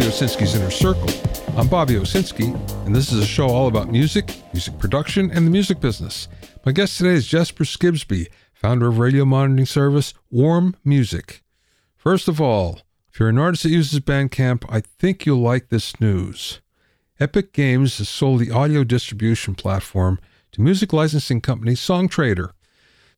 Bobby Owsinski's Inner Circle. I'm Bobby Owsinski, and this is a show all about music, music production, and the music business. My guest today is Jesper Skibsby, founder of radio monitoring service Warm Music. First of all, if you're an artist that uses Bandcamp, I think you'll like this news. Epic Games has sold the audio distribution platform to music licensing company Songtradr.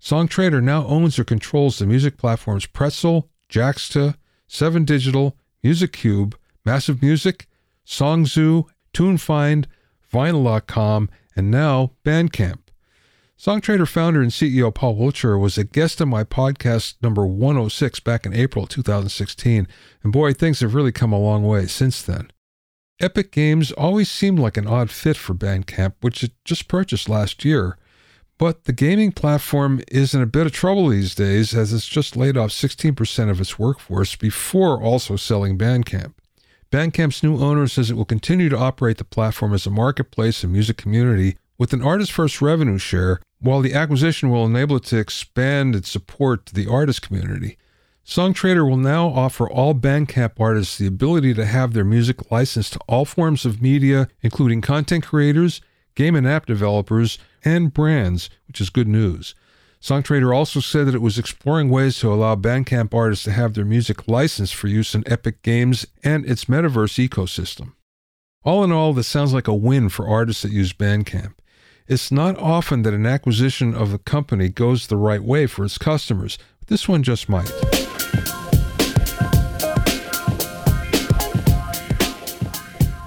Songtradr now owns or controls the music platforms Pretzel, Jaxta, Seven Digital, MusicCube, Massive Music, Songzoo, TuneFind, Vinyl.com, and now Bandcamp. Songtradr founder and CEO Paul Wiltshire was a guest on my podcast number 106 back in April 2016, and boy, things have really come a long way since then. Epic Games always seemed like an odd fit for Bandcamp, which it just purchased last year. But the gaming platform is in a bit of trouble these days as it's just laid off 16% of its workforce before also selling Bandcamp. Bandcamp's new owner says it will continue to operate the platform as a marketplace and music community with an artist first revenue share, while the acquisition will enable it to expand its support to the artist community. Songtradr will now offer all Bandcamp artists the ability to have their music licensed to all forms of media, including content creators, game and app developers, and brands, which is good news. Songtradr also said that it was exploring ways to allow Bandcamp artists to have their music licensed for use in Epic Games and its metaverse ecosystem. All in all, this sounds like a win for artists that use Bandcamp. It's not often that an acquisition of a company goes the right way for its customers, but this one just might.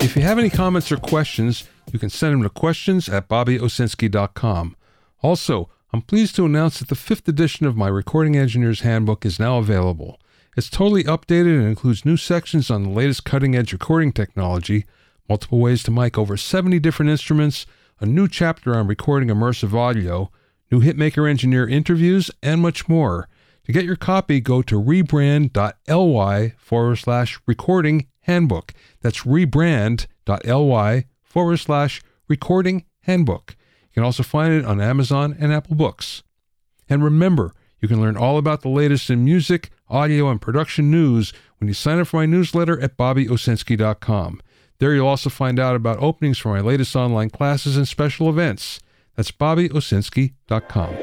If you have any comments or questions, you can send them to questions at bobbyowsinski.com. Also, I'm pleased to announce that the fifth edition of my Recording Engineer's Handbook is now available. It's totally updated and includes new sections on the latest cutting edge recording technology, multiple ways to mic over 70 different instruments, a new chapter on recording immersive audio, new Hitmaker Engineer interviews, and much more. To get your copy, go to rebrand.ly forward slash recording handbook. That's rebrand.ly forward slash recording handbook. You can also find it on Amazon and Apple Books. And remember, you can learn all about the latest in music, audio, and production news when you sign up for my newsletter at bobbyowsinski.com. There you'll also find out about openings for my latest online classes and special events. That's bobbyowsinski.com.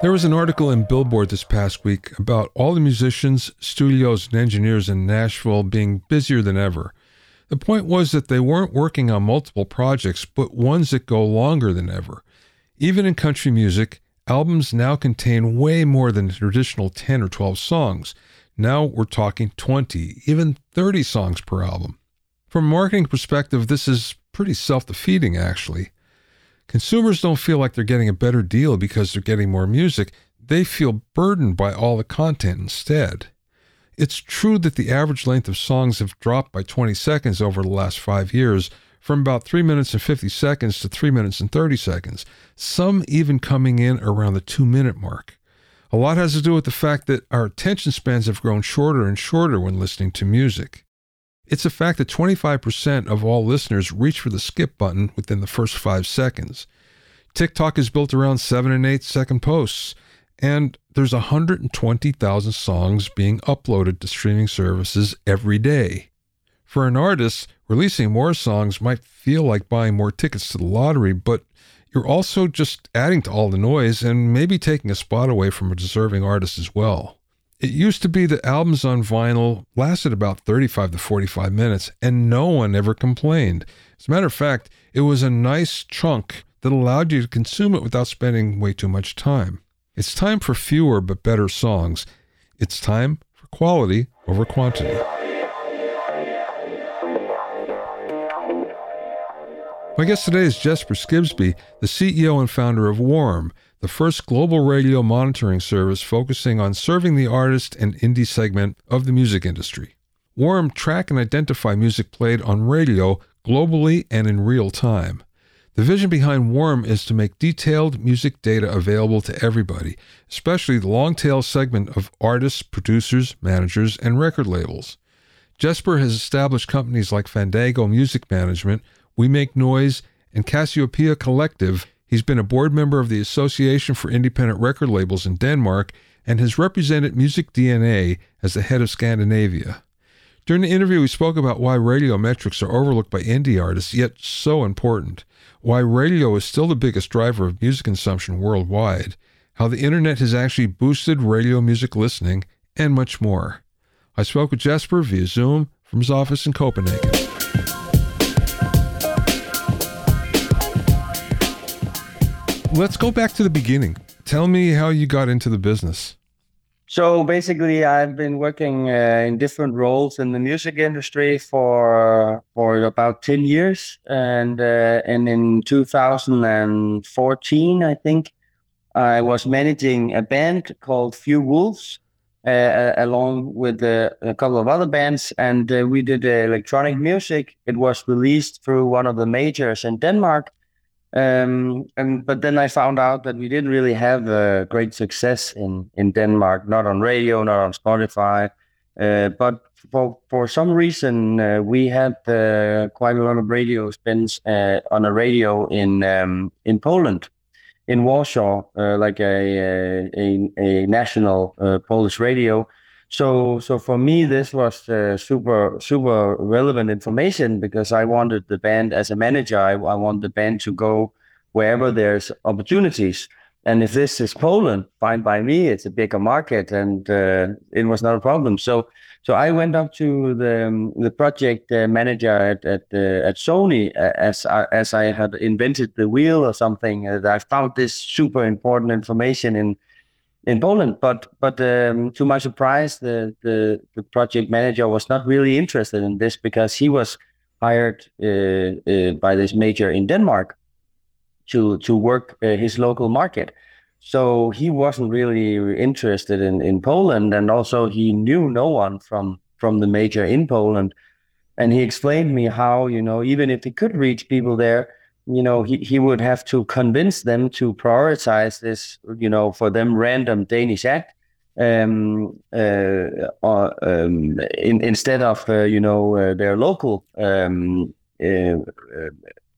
There was an article in Billboard this past week about all the musicians, studios, and engineers in Nashville being busier than ever. The point was that they weren't working on multiple projects, but ones that go longer than ever. Even in country music, albums now contain way more than the traditional 10 or 12 songs. Now we're talking 20, even 30 songs per album. From a marketing perspective, this is pretty self defeating, actually. Consumers don't feel like they're getting a better deal because they're getting more music. They feel burdened by all the content instead. It's true that the average length of songs have dropped by 20 seconds over the last five years, from about 3 minutes and 50 seconds to 3 minutes and 30 seconds, some even coming in around the 2 minute mark. A lot has to do with the fact that our attention spans have grown shorter and shorter when listening to music. It's a fact that 25% of all listeners reach for the skip button within the first five seconds. TikTok is built around seven and eight second posts, and there's 120,000 songs being uploaded to streaming services every day. For an artist, releasing more songs might feel like buying more tickets to the lottery, but you're also just adding to all the noise and maybe taking a spot away from a deserving artist as well. It used to be that albums on vinyl lasted about 35 to 45 minutes, and no one ever complained. As a matter of fact, it was a nice chunk that allowed you to consume it without spending way too much time. It's time for fewer but better songs. It's time for quality over quantity. My guest today is Jesper Skibsby, the CEO and founder of Warm, the first global radio monitoring service focusing on serving the artist and indie segment of the music industry. Warm track and identify music played on radio globally and in real time. The vision behind Warm is to make detailed music data available to everybody, especially the long tail segment of artists, producers, managers, and record labels. Jesper has established companies like Fandango Music Management, We Make Noise, and Kassiopeia Kollektive He's been a board member of the Association for Independent Record Labels in Denmark and has represented Music DNA as the head of Scandinavia. During the interview, we spoke about why radio metrics are overlooked by indie artists, yet so important, why radio is still the biggest driver of music consumption worldwide, how the internet has actually boosted radio music listening, and much more. I spoke with Jesper via Zoom from his office in Copenhagen. Let's go back to the beginning. Tell me how you got into the business. So basically, I've been working uh, in different roles in the music industry for for about ten years, and uh, and in 2014, I think, I was managing a band called Few Wolves, uh, along with uh, a couple of other bands, and uh, we did electronic music. It was released through one of the majors in Denmark, um, and but then I found out that we didn't really have a great success in in Denmark, not on radio, not on Spotify. Uh, but for for some reason, uh, we had uh, quite a lot of radio spins uh, on a radio in um, in Poland, in Warsaw, uh, like a a, a national Polish radio. So, so for me, this was uh, super, super relevant information because I wanted the band as a manager. I, I want the band to go wherever there's opportunities. And if this is Poland, fine by me. It's a bigger market, and uh, it was not a problem. So, so I went up to the um, the project uh, manager at at, uh, at Sony uh, as I, as I had invented the wheel or something. I found this super important information in in Poland. But but um, to my surprise, the, the, the project manager was not really interested in this because he was hired uh, uh, by this major in Denmark to to work uh, his local market. So he wasn't really interested in, in Poland, and also he knew no one from from the major in Poland. And he explained me how you know even if he could reach people there, you know, he, he would have to convince them to prioritize this, you know, for them random Danish act um, uh, uh, um, in, instead of, uh, you know, uh, their local um, uh,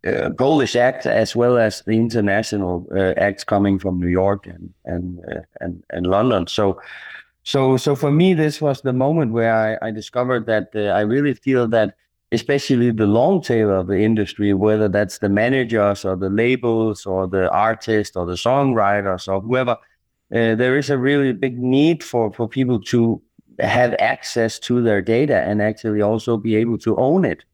uh, Polish act as well as the international acts coming from New York and and and, and London. So, so so for me, this was the moment where I, I discovered that I really feel that especially the long tail of the industry, whether that's the managers or the labels or the artists or the songwriters or whoever, uh, there is a really big need for, for people to have access to their data and actually also be able to own it.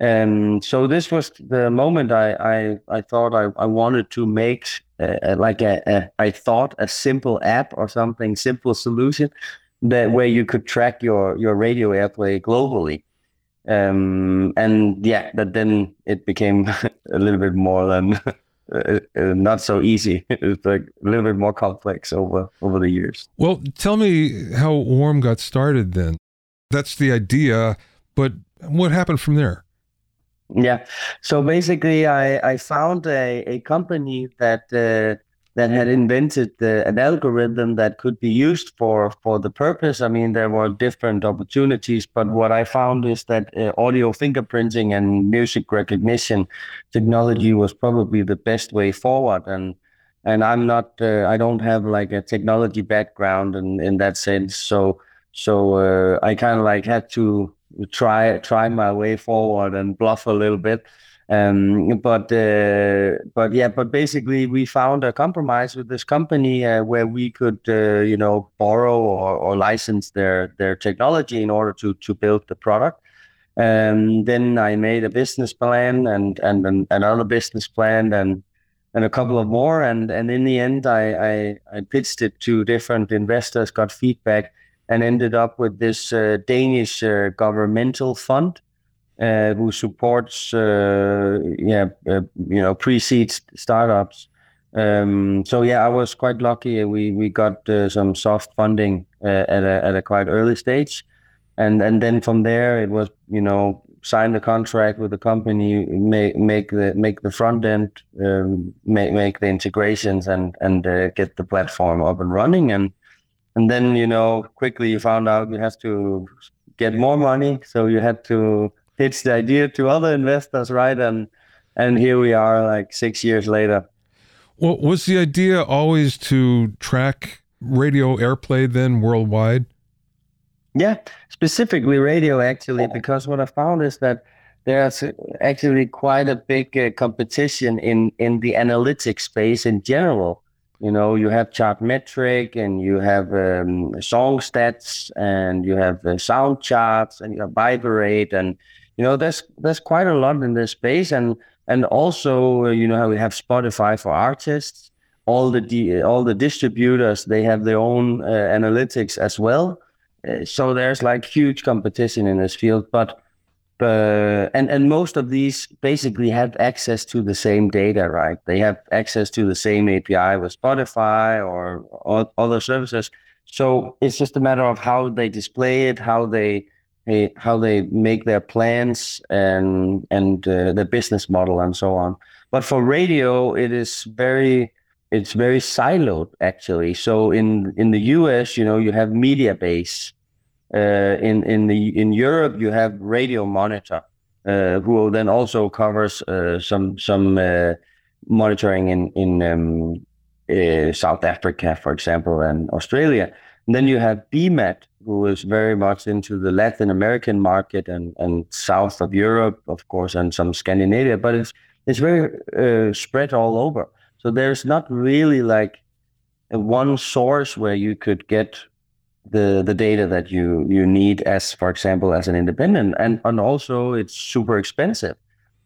And so this was the moment I I, I thought I, I wanted to make uh, like a, a I thought a simple app or something simple solution that where you could track your your radio airplay globally um, and yeah, but then it became a little bit more than uh, uh, not so easy. It's like a little bit more complex over over the years. Well, tell me how Warm got started. Then that's the idea, but what happened from there? Yeah, so basically, I I found a a company that. Uh, that had invented the, an algorithm that could be used for for the purpose. I mean, there were different opportunities, but what I found is that uh, audio fingerprinting and music recognition technology was probably the best way forward. And and I'm not, uh, I don't have like a technology background in in that sense. So so uh, I kind of like had to try try my way forward and bluff a little bit. Um, but uh, but yeah, but basically we found a compromise with this company uh, where we could uh, you know borrow or, or license their their technology in order to to build the product. And then I made a business plan and and, and another business plan and and a couple of more. And and in the end, I I, I pitched it to different investors, got feedback, and ended up with this uh, Danish uh, governmental fund uh, who supports uh, yeah uh, you know pre-seed startups. Um, so yeah, I was quite lucky. We we got uh, some soft funding uh, at a at a quite early stage, and and then from there it was you know sign the contract with the company, make make the make the front end, um, make make the integrations, and and uh, get the platform up and running, and and then you know quickly you found out you have to get more money, so you had to pitched the idea to other investors, right? And and here we are, like six years later. Well, was the idea always to track radio airplay then worldwide? Yeah, specifically radio, actually, because what I found is that there's actually quite a big uh, competition in, in the analytics space in general. You know, you have Chartmetric and you have um, Songstats and you have the Soundcharts and you have Viberate and you know there's there's quite a lot in this space and and also uh, you know how we have Spotify for artists. All the all the distributors they have their own uh, analytics as well. Uh, so there's like huge competition in this field, but uh, and and most of these basically have access to the same data, right? They have access to the same API with Spotify or, or other services. So it's just a matter of how they display it, how they how they make their plans and and uh, the business model and so on. But for radio, it is very it's very siloed actually. So in in the US, you know, you have Mediabase uh, in in the in Europe, you have Radio Monitor, uh, who then also covers uh, some some uh, monitoring in in um, uh, South Africa, for example, and Australia. And then you have BMAT, who is very much into the Latin American market and and south of Europe, of course, and some Scandinavia. But it's it's very uh, spread all over. So there's not really like one source where you could get the the data that you you need as for example as an independent and and also it's super expensive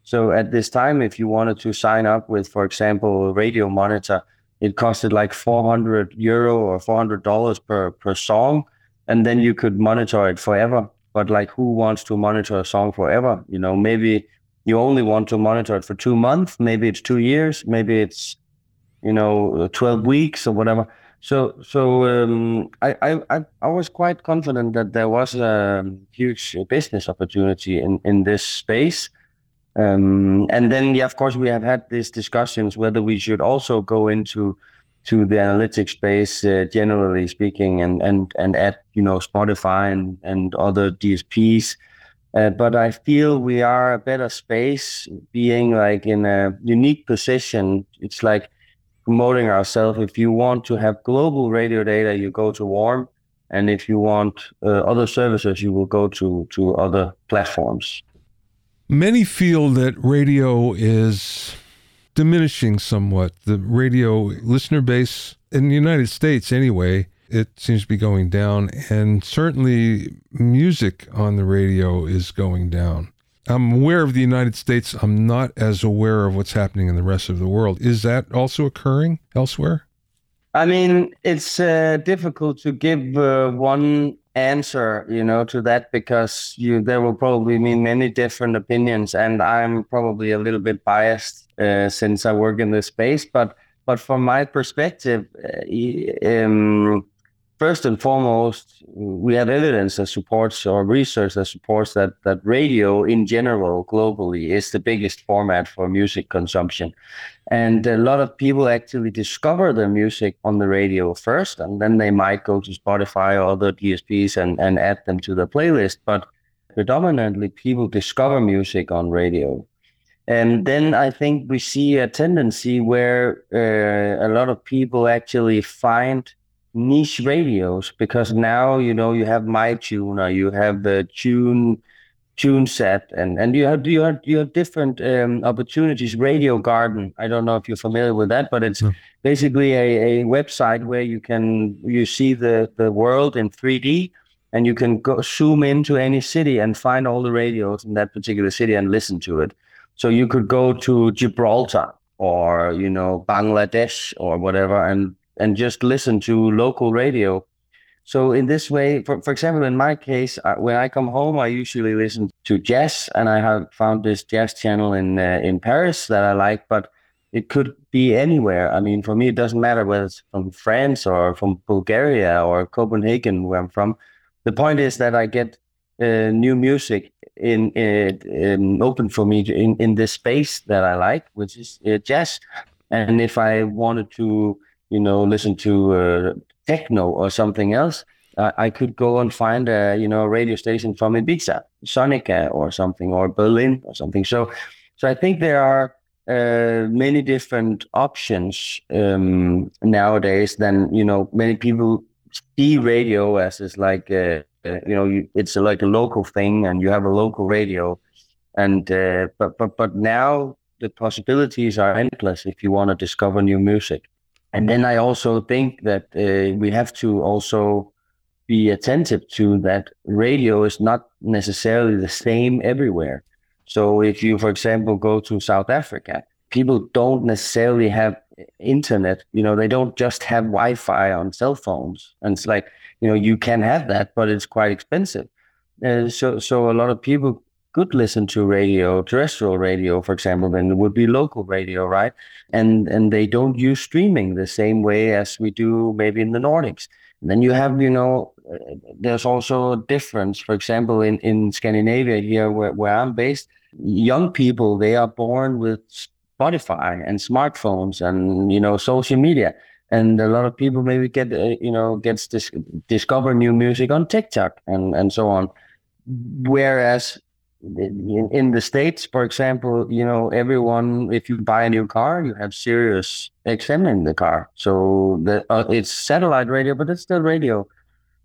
so at this time if you wanted to sign up with for example radio monitor it costed like 400 euro or 400 dollars per per song and then you could monitor it forever. But like who wants to monitor a song forever? You know maybe you only want to monitor it for two months maybe it's two years maybe it's you know 12 weeks or whatever. So, so um, I, I, I was quite confident that there was a huge business opportunity in, in this space. Um, and then, yeah, of course, we have had these discussions whether we should also go into to the analytics space, uh, generally speaking, and and and add you know Spotify and and other DSPs. Uh, but I feel we are a better space, being like in a unique position. It's like promoting ourselves. If you want to have global radio data, you go to Warm, and if you want uh, other services, you will go to to other platforms. Many feel that radio is diminishing somewhat. The radio listener base in the United States, anyway, it seems to be going down, and certainly music on the radio is going down. I'm aware of the United States. I'm not as aware of what's happening in the rest of the world. Is that also occurring elsewhere? I mean, it's uh, difficult to give uh, one answer, you know, to that because you there will probably be many different opinions, and I'm probably a little bit biased uh, since I work in this space. But but from my perspective, uh, um, first and foremost, we have evidence that supports or research that supports that that radio in general globally is the biggest format for music consumption. And a lot of people actually discover their music on the radio first, and then they might go to Spotify or other DSPs and, and add them to the playlist. But predominantly, people discover music on radio. And then I think we see a tendency where uh, a lot of people actually find niche radios because now you know you have MyTuner, you have the Tune tune set and and you have you have you have different um, opportunities radio garden i don't know if you're familiar with that but it's no. basically a, a website where you can you see the the world in 3d and you can go zoom into any city and find all the radios in that particular city and listen to it so you could go to gibraltar or you know bangladesh or whatever and and just listen to local radio. So in this way, for, for example, in my case, uh, when I come home, I usually listen to jazz, and I have found this jazz channel in uh, in Paris that I like. But it could be anywhere. I mean, for me, it doesn't matter whether it's from France or from Bulgaria or Copenhagen, where I'm from. The point is that I get uh, new music in, in, in, open for me in in this space that I like, which is uh, jazz. And if I wanted to you know, listen to uh, techno or something else, uh, I could go and find a, you know, radio station from Ibiza, Sonica or something, or Berlin or something. So, so I think there are uh, many different options um, nowadays. Then you know, many people see radio as is like uh, uh, you know, you, it's like a local thing, and you have a local radio. And uh, but but but now the possibilities are endless if you want to discover new music. And then I also think that uh, we have to also be attentive to that radio is not necessarily the same everywhere. So if you, for example, go to South Africa, people don't necessarily have internet. You know, they don't just have Wi-Fi on cell phones, and it's like you know you can have that, but it's quite expensive. Uh, so so a lot of people could listen to radio, terrestrial radio, for example, then it would be local radio, right? And and they don't use streaming the same way as we do maybe in the Nordics. And then you have, you know, uh, there's also a difference. For example, in, in Scandinavia here, where, where I'm based, young people, they are born with Spotify and smartphones and, you know, social media. And a lot of people maybe get, uh, you know, gets dis- discover new music on TikTok and, and so on. Whereas in, in the states, for example, you know, everyone, if you buy a new car, you have Sirius XM in the car. So the, uh, it's satellite radio, but it's still radio.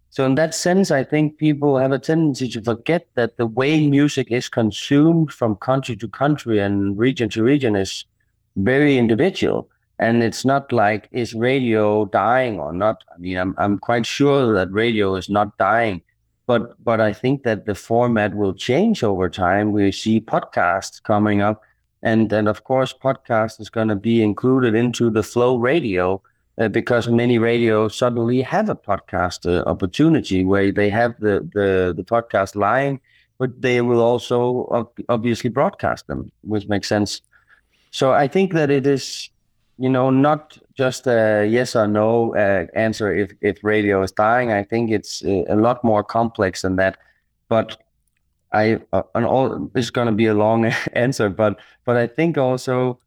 So in that sense, I think people have a tendency to forget that the way music is consumed from country to country and region to region is very individual. And it's not like is radio dying or not. I mean, I'm I'm quite sure that radio is not dying but but I think that the format will change over time. We see podcasts coming up, and and of course, podcast is going to be included into the flow radio uh, because many radios suddenly have a podcast uh, opportunity where they have the the the podcast lying, but they will also obviously broadcast them, which makes sense. So I think that it is you know, not just a yes or no uh, answer if, if radio is dying. I think it's uh, a lot more complex than that. But I, uh, and all is going to be a long answer, but but I think also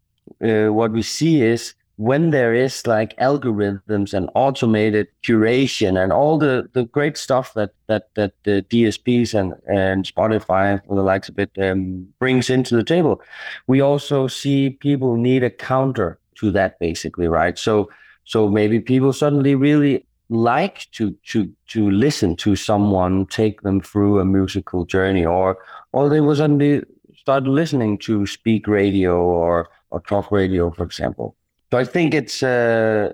uh, what we see is when there is like algorithms and automated curation and all the, the great stuff that that that the DSPs and and Spotify for the likes of it um, brings into the table, we also see people need a counter to that basically, right? So so maybe people suddenly really like to to to listen to someone take them through a musical journey or or they will suddenly start listening to speak radio or or talk radio for example so i think it's uh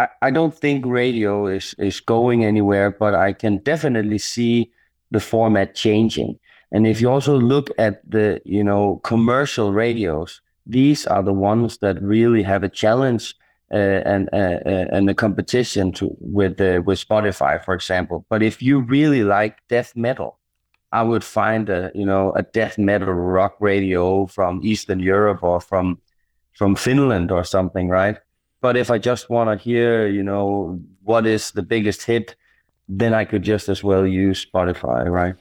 I, I don't think radio is is going anywhere but i can definitely see the format changing and if you also look at the you know commercial radios these are the ones that really have a challenge uh, and uh, uh, and the competition to with uh, with Spotify, for example. But if you really like death metal, I would find a you know a death metal rock radio from Eastern Europe or from from Finland or something, right? But if I just want to hear, you know, what is the biggest hit, then I could just as well use Spotify, right?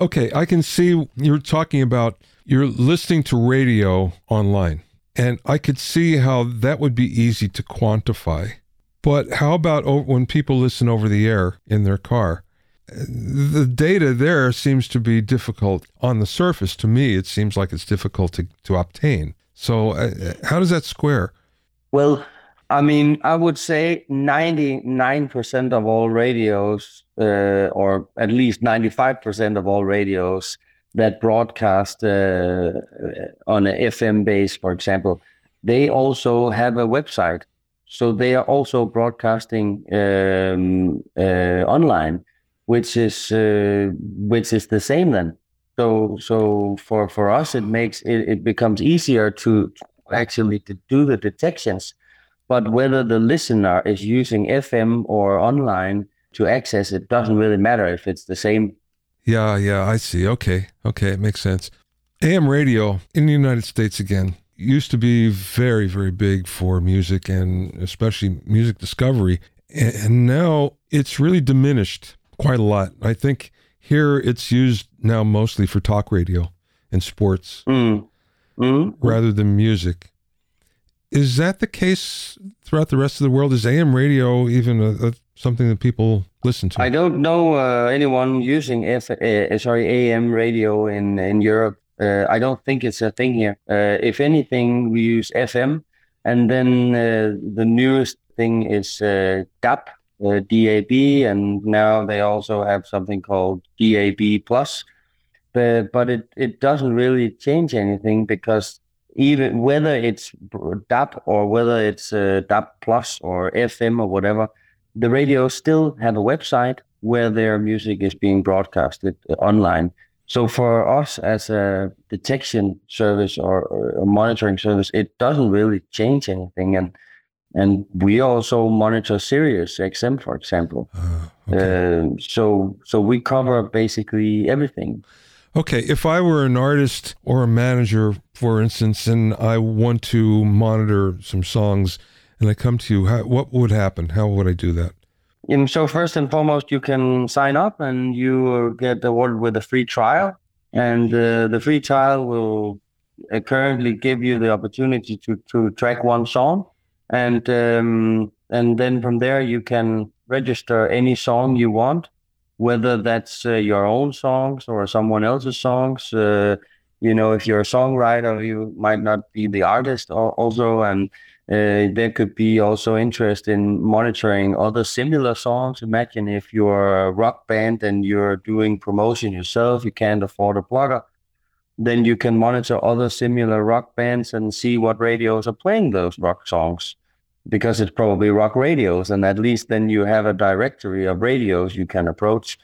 Okay, I can see you're talking about you're listening to radio online, and I could see how that would be easy to quantify. But how about when people listen over the air in their car? The data there seems to be difficult on the surface. To me, it seems like it's difficult to, to obtain. So, uh, how does that square? Well, I mean, I would say 99% of all radios, uh, or at least 95% of all radios, that broadcast uh, on an FM base, for example, they also have a website. So they are also broadcasting um, uh, online, which is uh, which is the same then. So so for for us, it makes it, it becomes easier to actually to do the detections. But whether the listener is using FM or online to access it doesn't really matter if it's the same yeah, yeah, I see. Okay, okay, it makes sense. AM radio in the United States again used to be very, very big for music and especially music discovery. And now it's really diminished quite a lot. I think here it's used now mostly for talk radio and sports mm. Mm. rather than music. Is that the case throughout the rest of the world? Is AM radio even a, a something that people listen to? I don't know uh, anyone using F, uh, sorry AM radio in in Europe. Uh, I don't think it's a thing here. Uh, if anything, we use FM, and then uh, the newest thing is uh, DAB, uh, DAB, and now they also have something called DAB plus. But, but it, it doesn't really change anything because even whether it's DAB or whether it's uh, DAB plus or FM or whatever, the radios still have a website where their music is being broadcasted uh, online. So for us as a detection service or, or, a monitoring service, it doesn't really change anything. And and we also monitor Sirius XM, for example. Uh, okay. uh, so so we cover basically everything. Okay, if I were an artist or a manager, for instance, and I want to monitor some songs, and I come to you, how, what would happen? How would I do that? And so first and foremost, you can sign up and you get awarded with a free trial. And uh, the free trial will uh, currently give you the opportunity to, to track one song. And, um, and then from there, you can register any song you want, whether that's uh, your own songs or someone else's songs. Uh, you know, if you're a songwriter, you might not be the artist also. And uh, there could be also interest in monitoring other similar songs. Imagine if you're a rock band and you're doing promotion yourself, you can't afford a plugger, then you can monitor other similar rock bands and see what radios are playing those rock songs because it's probably rock radios. And at least then you have a directory of radios you can approach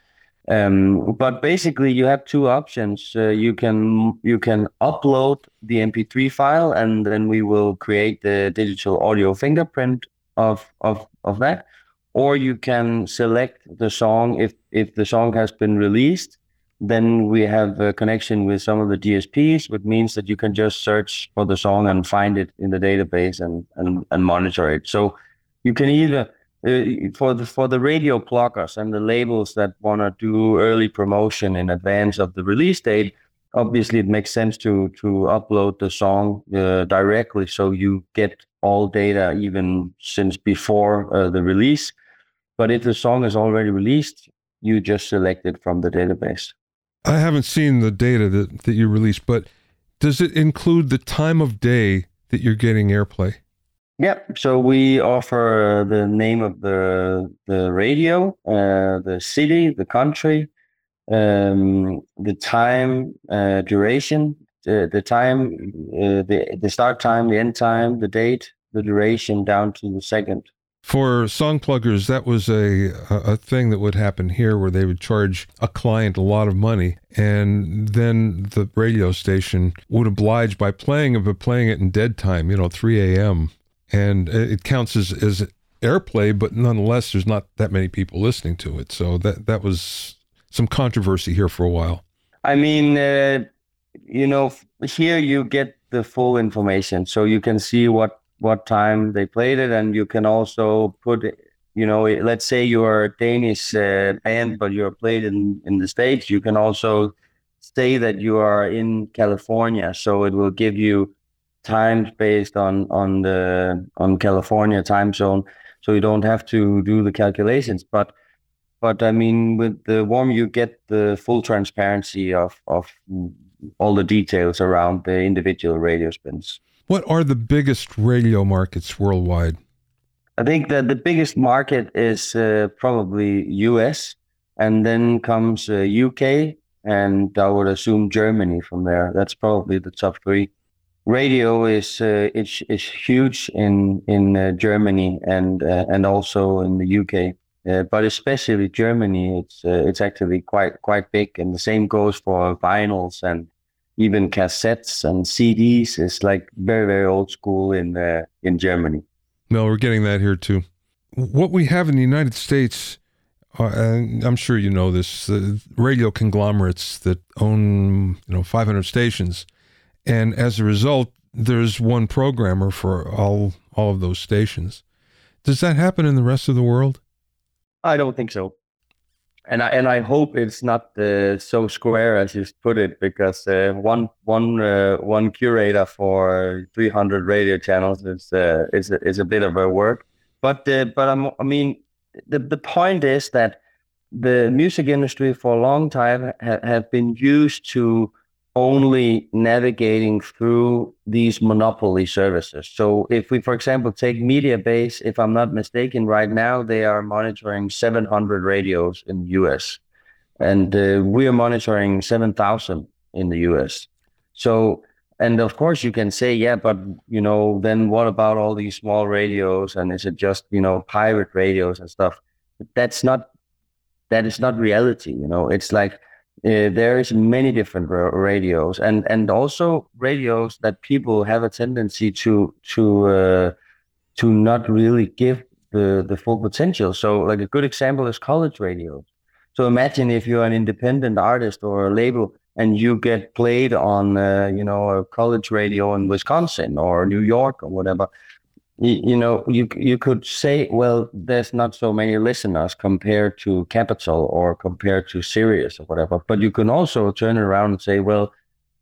um, but basically, you have two options. Uh, you can you can upload the MP3 file, and then we will create the digital audio fingerprint of of of that. Or you can select the song if if the song has been released. Then we have a connection with some of the DSPs, which means that you can just search for the song and find it in the database and and, and monitor it. So you can either uh, for the for the radio pluggers and the labels that want to do early promotion in advance of the release date, obviously it makes sense to to upload the song uh, directly so you get all data even since before uh, the release. But if the song is already released, you just select it from the database. I haven't seen the data that, that you released, but does it include the time of day that you're getting airplay? Yep. So we offer the name of the the radio, uh, the city, the country, um, the time, uh, duration, the the time, uh, the the start time, the end time, the date, the duration, down to the second. For song pluggers, that was a a thing that would happen here, where they would charge a client a lot of money, and then the radio station would oblige by playing but playing it in dead time, you know, 3 a.m and it counts as, as airplay, but nonetheless, there's not that many people listening to it. So that that was some controversy here for a while. I mean, uh, you know, here you get the full information, so you can see what what time they played it, and you can also put, you know, let's say you're a Danish uh, band, but you're played in in the states. You can also say that you are in California, so it will give you times based on on the on California time zone, so you don't have to do the calculations. But but I mean, with the warm, you get the full transparency of of all the details around the individual radio spins. What are the biggest radio markets worldwide? I think that the biggest market is uh, probably US, and then comes uh, UK, and I would assume Germany from there. That's probably the top three radio is uh, it's, it's huge in in uh, Germany and uh, and also in the UK. Uh, but especially Germany, it's uh, it's actually quite quite big, and the same goes for vinyls and even cassettes and CDs. It's like very very old school in uh, in Germany. No, we're getting that here too. What we have in the United States, and I'm sure you know this, the radio conglomerates that own you know 500 stations and as a result, there's one programmer for all all of those stations. Does that happen in the rest of the world? I don't think so, and I and I hope it's not uh, so square as you put it, because uh, one one uh, one curator for 300 radio channels is uh, is a, is a bit of a work. But uh, but I'm, I mean, the the point is that the music industry for a long time ha- have been used to only navigating through these monopoly services. So if we, for example, take Mediabase, if I'm not mistaken, right now they are monitoring 700 radios in the US, and uh, we are monitoring 7,000 in the US. So, and of course you can say, yeah, but you know, then what about all these small radios? And is it just you know pirate radios and stuff? That's not that is not reality. You know, it's like uh, there is many different radios and and also radios that people have a tendency to to uh, to not really give the the full potential. So like a good example is college radio. So imagine if you're an independent artist or a label and you get played on uh, you know a college radio in Wisconsin or New York or whatever you, know, you you could say, well, there's not so many listeners compared to Capital or compared to Sirius or whatever. But you can also turn around and say, well,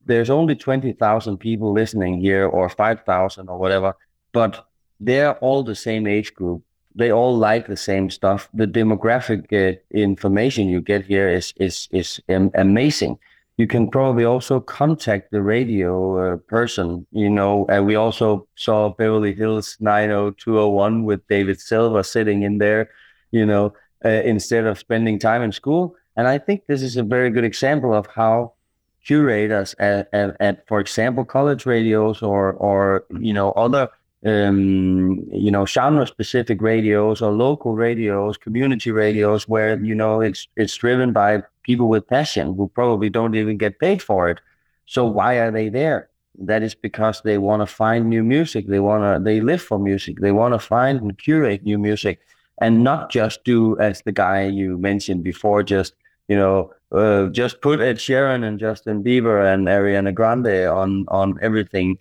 there's only twenty thousand people listening here, or five thousand, or whatever. But they're all the same age group. They all like the same stuff. The demographic uh, information you get here is is is um, amazing you can probably also contact the radio uh, person. You know, and we also saw Beverly Hills 90201 with David Silver sitting in there, you know, uh, instead of spending time in school. And I think this is a very good example of how curators at, at, at for example, college radios or, or you know, other um, you know, genre-specific radios or local radios, community radios, where you know it's it's driven by people with passion who probably don't even get paid for it. So why are they there? That is because they want to find new music. They want to. They live for music. They want to find and curate new music, and not just do as the guy you mentioned before. Just you know, uh, just put Ed Sheeran and Justin Bieber and Ariana Grande on on everything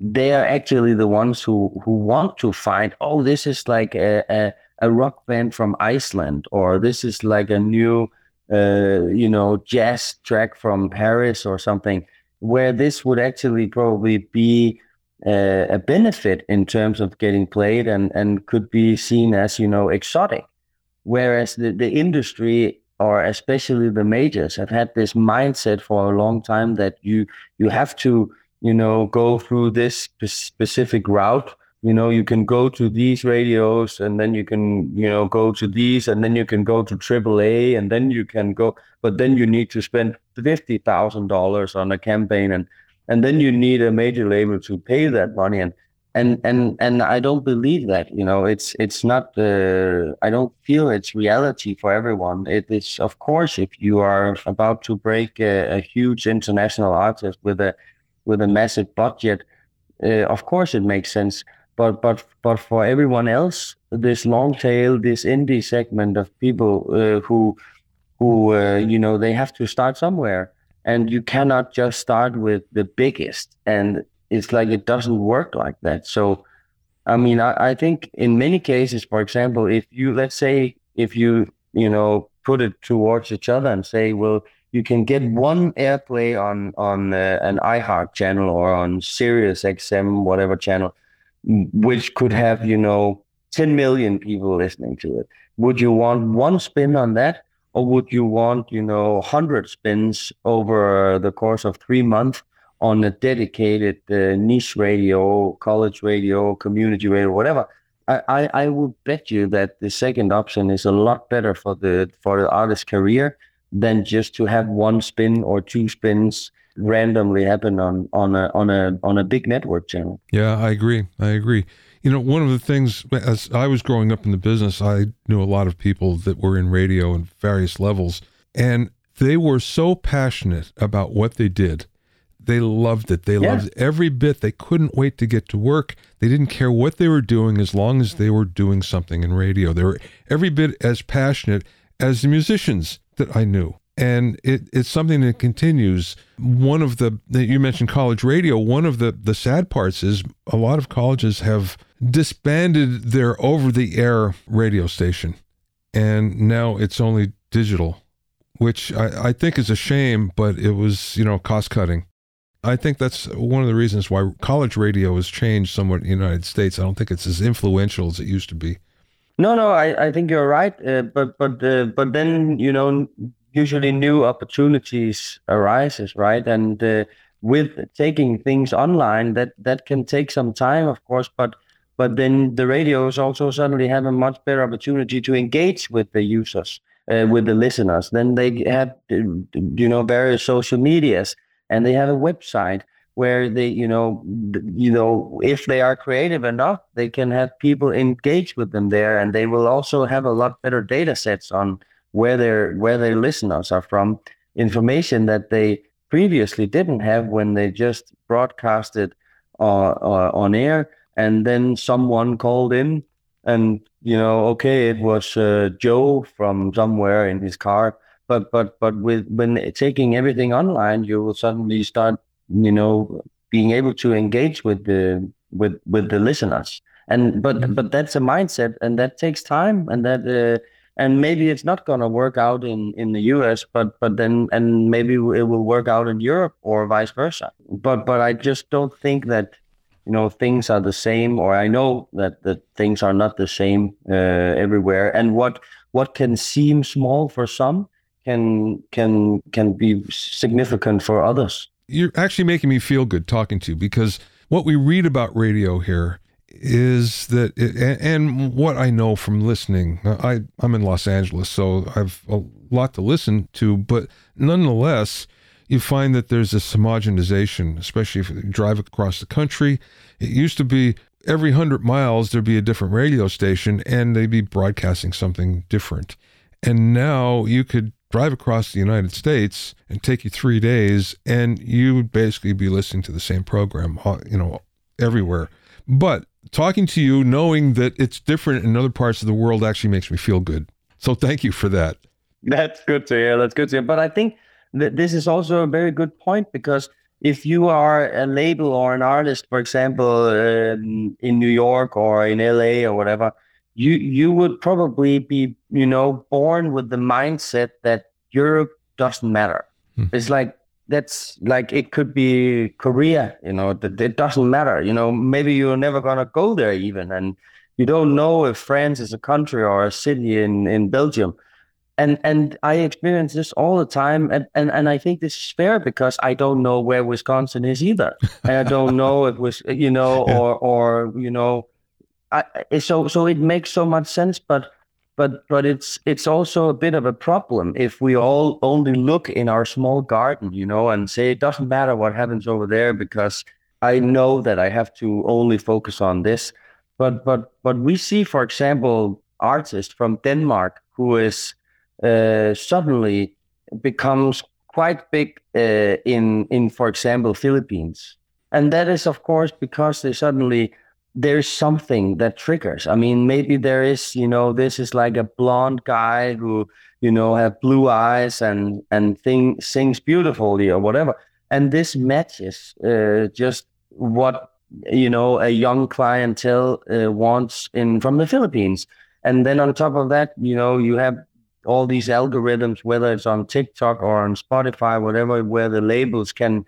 they are actually the ones who who want to find oh this is like a, a, a rock band from iceland or this is like a new uh, you know jazz track from paris or something where this would actually probably be uh, a benefit in terms of getting played and and could be seen as you know exotic whereas the, the industry or especially the majors have had this mindset for a long time that you you have to you know, go through this specific route. You know, you can go to these radios and then you can, you know, go to these and then you can go to AAA and then you can go, but then you need to spend $50,000 on a campaign and, and then you need a major label to pay that money. And, and, and, and I don't believe that, you know, it's, it's not, uh, I don't feel it's reality for everyone. It is, of course, if you are about to break a, a huge international artist with a, with a massive budget, uh, of course it makes sense. But but but for everyone else, this long tail, this indie segment of people uh, who who uh, you know they have to start somewhere, and you cannot just start with the biggest. And it's like it doesn't work like that. So, I mean, I, I think in many cases, for example, if you let's say if you you know put it towards each other and say, well, you can get one airplay on on uh, an iHeart channel or on Sirius XM, whatever channel, which could have you know 10 million people listening to it. Would you want one spin on that, or would you want you know 100 spins over the course of three months on a dedicated uh, niche radio, college radio, community radio, whatever? I, I, I would bet you that the second option is a lot better for the for the artist's career than just to have one spin or two spins randomly happen on on a on a on a big network channel. Yeah, I agree. I agree. You know, one of the things as I was growing up in the business, I knew a lot of people that were in radio in various levels, and they were so passionate about what they did. They loved it. They yeah. loved every bit. They couldn't wait to get to work. They didn't care what they were doing as long as they were doing something in radio. They were every bit as passionate as the musicians that I knew. And it, it's something that continues. One of the, you mentioned college radio. One of the, the sad parts is a lot of colleges have disbanded their over the air radio station. And now it's only digital, which I, I think is a shame, but it was, you know, cost cutting. I think that's one of the reasons why college radio has changed somewhat in the United States. I don't think it's as influential as it used to be. No, no, I, I think you're right. Uh, but but uh, but then you know usually new opportunities arises, right? And uh, with taking things online, that that can take some time, of course, but but then the radios also suddenly have a much better opportunity to engage with the users, uh, with the listeners. Then they have, you know, various social medias, and they have a website where they, you know, you know, if they are creative enough, they can have people engage with them there, and they will also have a lot better data sets on where their where their listeners are from, information that they previously didn't have when they just broadcasted uh, uh, on air. And then someone called in and you know okay it was uh, joe from somewhere in his car. But but but with when taking everything online you will suddenly start you know being able to engage with the with with the listeners. And but mm-hmm. but that's a mindset and that takes time. And that uh, and maybe it's not going to work out in in the US but but then and maybe it will work out in Europe or vice versa. But but I just don't think that you know things are the same or i know that that things are not the same uh, everywhere. And what what can seem small for some can can can be significant for others. You're actually making me feel good talking to you because what we read about radio here is that it, and what I know from listening I I'm in Los Angeles so I've a lot to listen to but nonetheless you find that there's this homogenization, especially if you drive across the country. It used to be every hundred miles there'd be a different radio station and they'd be broadcasting something different. And now you could drive across the United States and take you three days, and you would basically be listening to the same program, uh, you know, everywhere. But talking to you, knowing that it's different in other parts of the world, actually makes me feel good. So thank you for that. That's good to hear. That's good to hear. But I think that this is also a very good point because if you are a label or an artist, for example, um, in New York or in LA or whatever, you you would probably be you know born with the mindset that Europe doesn't matter. Hmm. It's like that's like it could be Korea, you know, that it doesn't matter. You know, maybe you're never gonna go there even, and you don't know if France is a country or a city in in Belgium and and I experience this all the time, and, and and I think this is fair because I don't know where Wisconsin is either, and I don't know if was you know or or you know, I so so it makes so much sense, but but but it's it's also a bit of a problem if we all only look in our small garden, you know, and say it doesn't matter what happens over there because I know that I have to only focus on this, but but but we see, for example, artists from Denmark who is uh, suddenly becomes quite big uh, in in for example Philippines, and that is of course because they suddenly there's something that triggers. I mean, maybe there is, you know, this is like a blonde guy who, you know, have blue eyes and and thing sings beautifully or whatever, and this matches uh, just what you know a young clientele uh, wants in from the Philippines. And then on top of that, you know, you have all these algorithms, whether it's on TikTok or on Spotify, whatever, where the labels can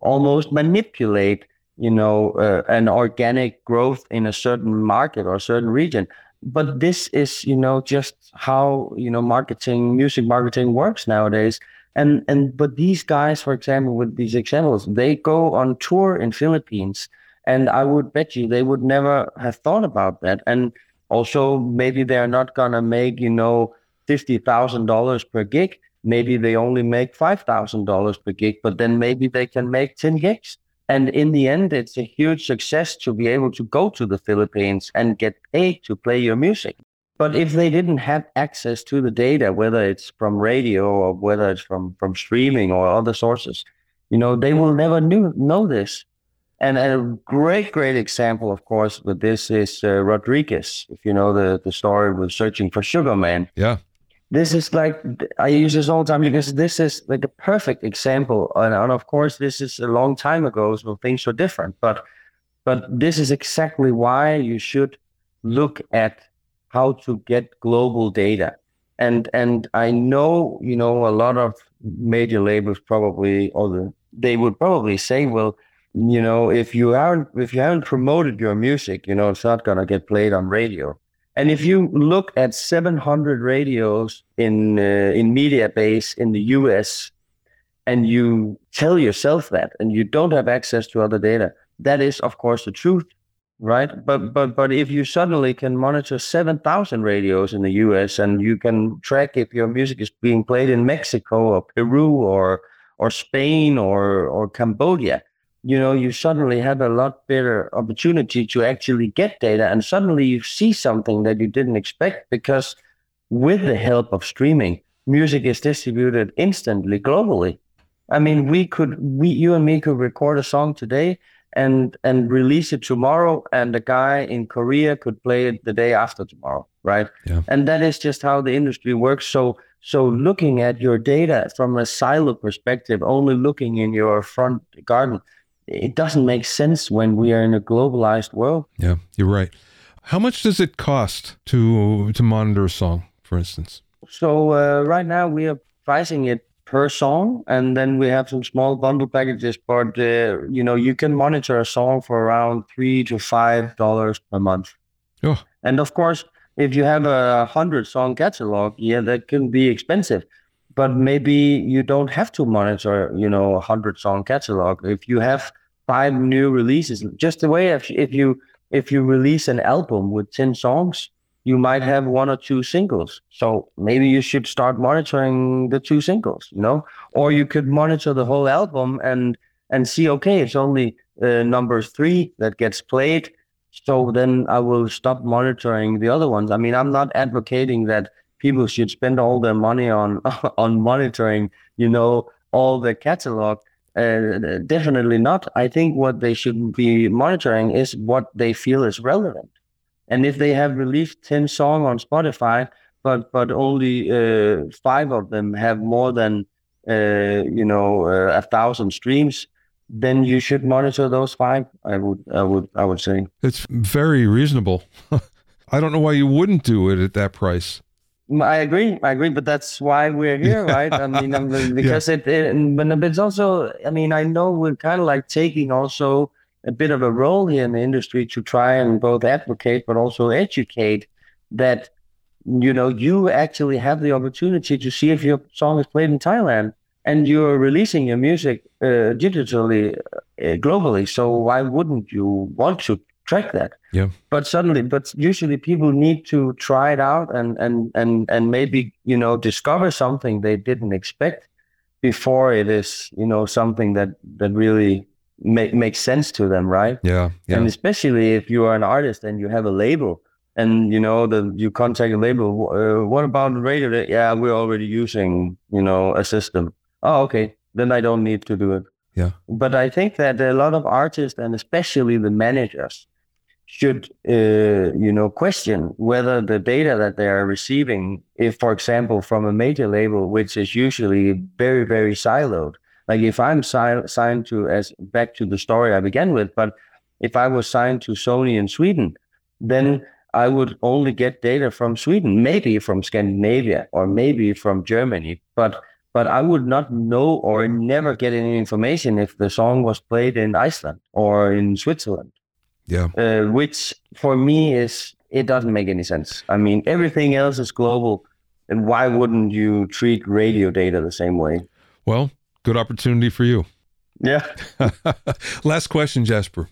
almost manipulate, you know, uh, an organic growth in a certain market or a certain region. But this is, you know, just how you know marketing, music marketing works nowadays. And and but these guys, for example, with these examples, they go on tour in Philippines, and I would bet you they would never have thought about that. And also, maybe they're not gonna make, you know, $50,000 per gig. Maybe they only make $5,000 per gig, but then maybe they can make 10 gigs. And in the end, it's a huge success to be able to go to the Philippines and get paid to play your music. But if they didn't have access to the data, whether it's from radio or whether it's from, from streaming or other sources, you know, they will never knew, know this. And a great, great example, of course, with this is uh, Rodriguez. If you know the, the story with searching for Sugar Man. Yeah this is like I use this all the time because this is like a perfect example, and, and of course this is a long time ago, so things were different. But but this is exactly why you should look at how to get global data. And and I know you know a lot of major labels probably or the, they would probably say, well, you know, if you haven't if you haven't promoted your music, you know, it's not gonna get played on radio. And if you look at 700 radios in uh, in Mediabase in the US, and you tell yourself that, and you don't have access to other data, that is, of course, the truth, right? But but but if you suddenly can monitor 7,000 radios in the US, and you can track if your music is being played in Mexico or Peru or or Spain or or Cambodia, you know, you suddenly have a lot better opportunity to actually get data. And suddenly you see something that you didn't expect because with the help of streaming, music is distributed instantly globally. I mean, we could, we, you and me could record a song today and and release it tomorrow, and the guy in Korea could play it the day after tomorrow, right? Yeah. And that is just how the industry works. So so looking at your data from a silo perspective, only looking in your front garden, it doesn't make sense when we are in a globalized world. Yeah, you're right. How much does it cost to to monitor a song, for instance? So uh, right now we are pricing it per song, and then we have some small bundle packages. But uh, you know, you can monitor a song for around three to five dollars per month. Oh. And of course, if you have a hundred song catalog, yeah, that can be expensive but maybe you don't have to monitor, you know, a hundred song catalog. If you have five new releases, just the way if, if you if you release an album with ten songs, you might have one or two singles. So maybe you should start monitoring the two singles, you know, or you could monitor the whole album and and see, okay, it's only uh, number three that gets played. So then I will stop monitoring the other ones. I mean, I'm not advocating that people should spend all their money on on monitoring, you know, all the catalog. Uh, definitely not. I think what they should be monitoring is what they feel is relevant. And if they have released ten songs on Spotify, but but only uh, five of them have more than uh, you know uh, a thousand streams, then you should monitor those five. I would I would I would say it's very reasonable. I don't know why you wouldn't do it at that price. I agree. I agree, but that's why we're here, right? I mean, because yeah. it, it, but it's also, I mean, I know we're kind of like taking also a bit of a role here in the industry to try and both advocate but also educate that you know you actually have the opportunity to see if your song is played in Thailand and you're releasing your music uh, digitally uh, globally. So why wouldn't you want to track that. Yeah. But suddenly, but usually people need to try it out and and and and maybe you know discover something they didn't expect before it is you know something that that really make makes sense to them, right? Yeah. yeah. And especially if you are an artist and you have a label and you know the you contact a label. Uh, what about the radio? Yeah, we're already using you know a system. Oh, okay. Then I don't need to do it. Yeah. But I think that a lot of artists and especially the managers should uh, you know question whether the data that they are receiving if for example from a major label which is usually very very siloed. Like if i'm si- signed to as back to the story i began with but if i was signed to sony in sweden then i would only get data from sweden maybe from scandinavia or maybe from germany but but i would not know or never get any information if the song was played in iceland or in switzerland yeah. Uh, which for me is it doesn't make any sense. I mean, everything else is global, and why wouldn't you treat radio data the same way? Well, good opportunity for you. Yeah. Last question, Jasper.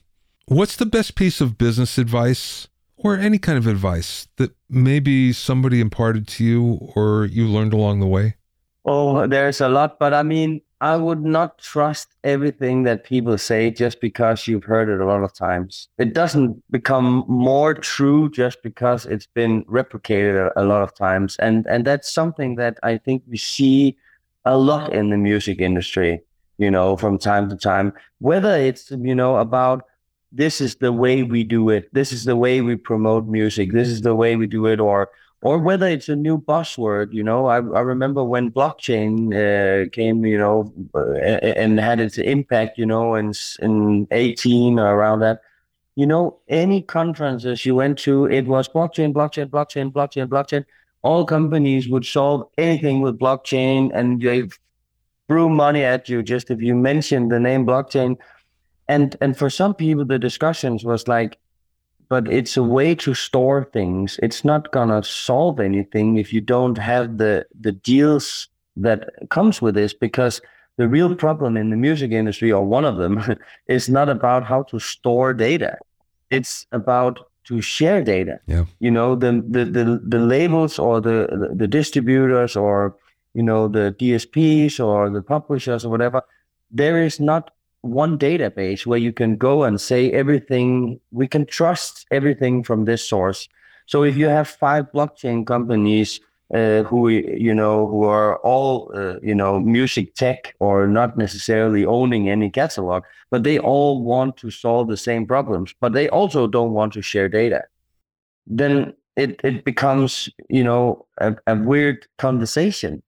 What's the best piece of business advice or any kind of advice that maybe somebody imparted to you or you learned along the way? Oh, there's a lot, but I mean, I would not trust everything that people say just because you've heard it a lot of times. It doesn't become more true just because it's been replicated a, lot of times. And and that's something that I think we see a lot in the music industry, you know, from time to time. Whether it's, you know, about this is the way we do it, this is the way we promote music, this is the way we do it, or or whether it's a new buzzword. You know, I, I remember when blockchain uh, came, you know, uh, and had its impact, you know, in in eighteen or around that. You know, any conferences you went to, it was blockchain, blockchain, blockchain, blockchain, blockchain. All companies would solve anything with blockchain, and they threw money at you just if you mentioned the name blockchain. And and for some people, the discussions was like, but it's a way to store things. It's not gonna solve anything if you don't have the the deals that comes with this because the real problem in the music industry or one of them is not about how to store data. It's about to share data. Yeah. You know the the the, the labels or the, the the distributors or you know the dsps or the publishers or whatever there is not one database where you can go and say everything we can trust everything from this source so if you have five blockchain companies uh, who you know who are all uh, you know music tech or not necessarily owning any catalog, but they all want to solve the same problems, but they also don't want to share data. Then it it becomes you know a, a weird conversation.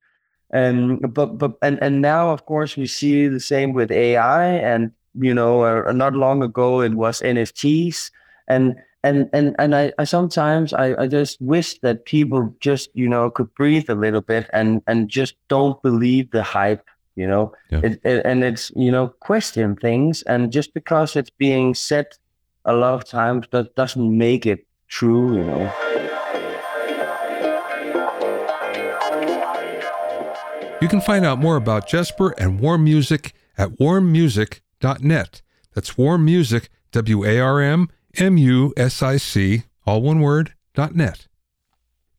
And but but and and now of course we see the same with AI and you know uh, not long ago it was NFTs and and and and I, I sometimes I, I just wish that people just you know could breathe a little bit and and just don't believe the hype you know? Yeah. it, it, and it's you know question things. And just because it's being said a lot of times that doesn't make it true you know you can find out more about jesper and warm music at warmmusic.net that's w-a-r-m M-U-S-I-C, all one word, net.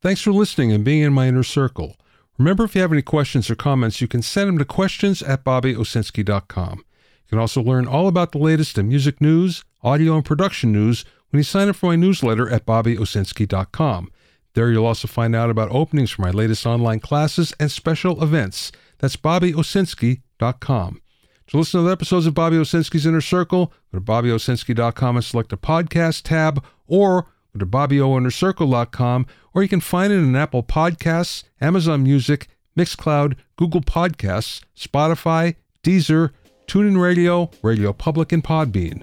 Thanks for listening and being in my inner circle. Remember, if you have any questions or comments, you can send them to questions at bobbyowsinski.com. You can also learn all about the latest in music news, audio, and production news when you sign up for my newsletter at bobbyowsinski.com. There you'll also find out about openings for my latest online classes and special events. That's bobbyowsinski.com. To listen to the episodes of Bobby Owsinski's Inner Circle, go to bobbyowsinski.com and select the podcast tab, or go to bobbyoinnercircle.com, or you can find it in Apple Podcasts, Amazon Music, Mixcloud, Google Podcasts, Spotify, Deezer, TuneIn Radio, Radio Public, and Podbean.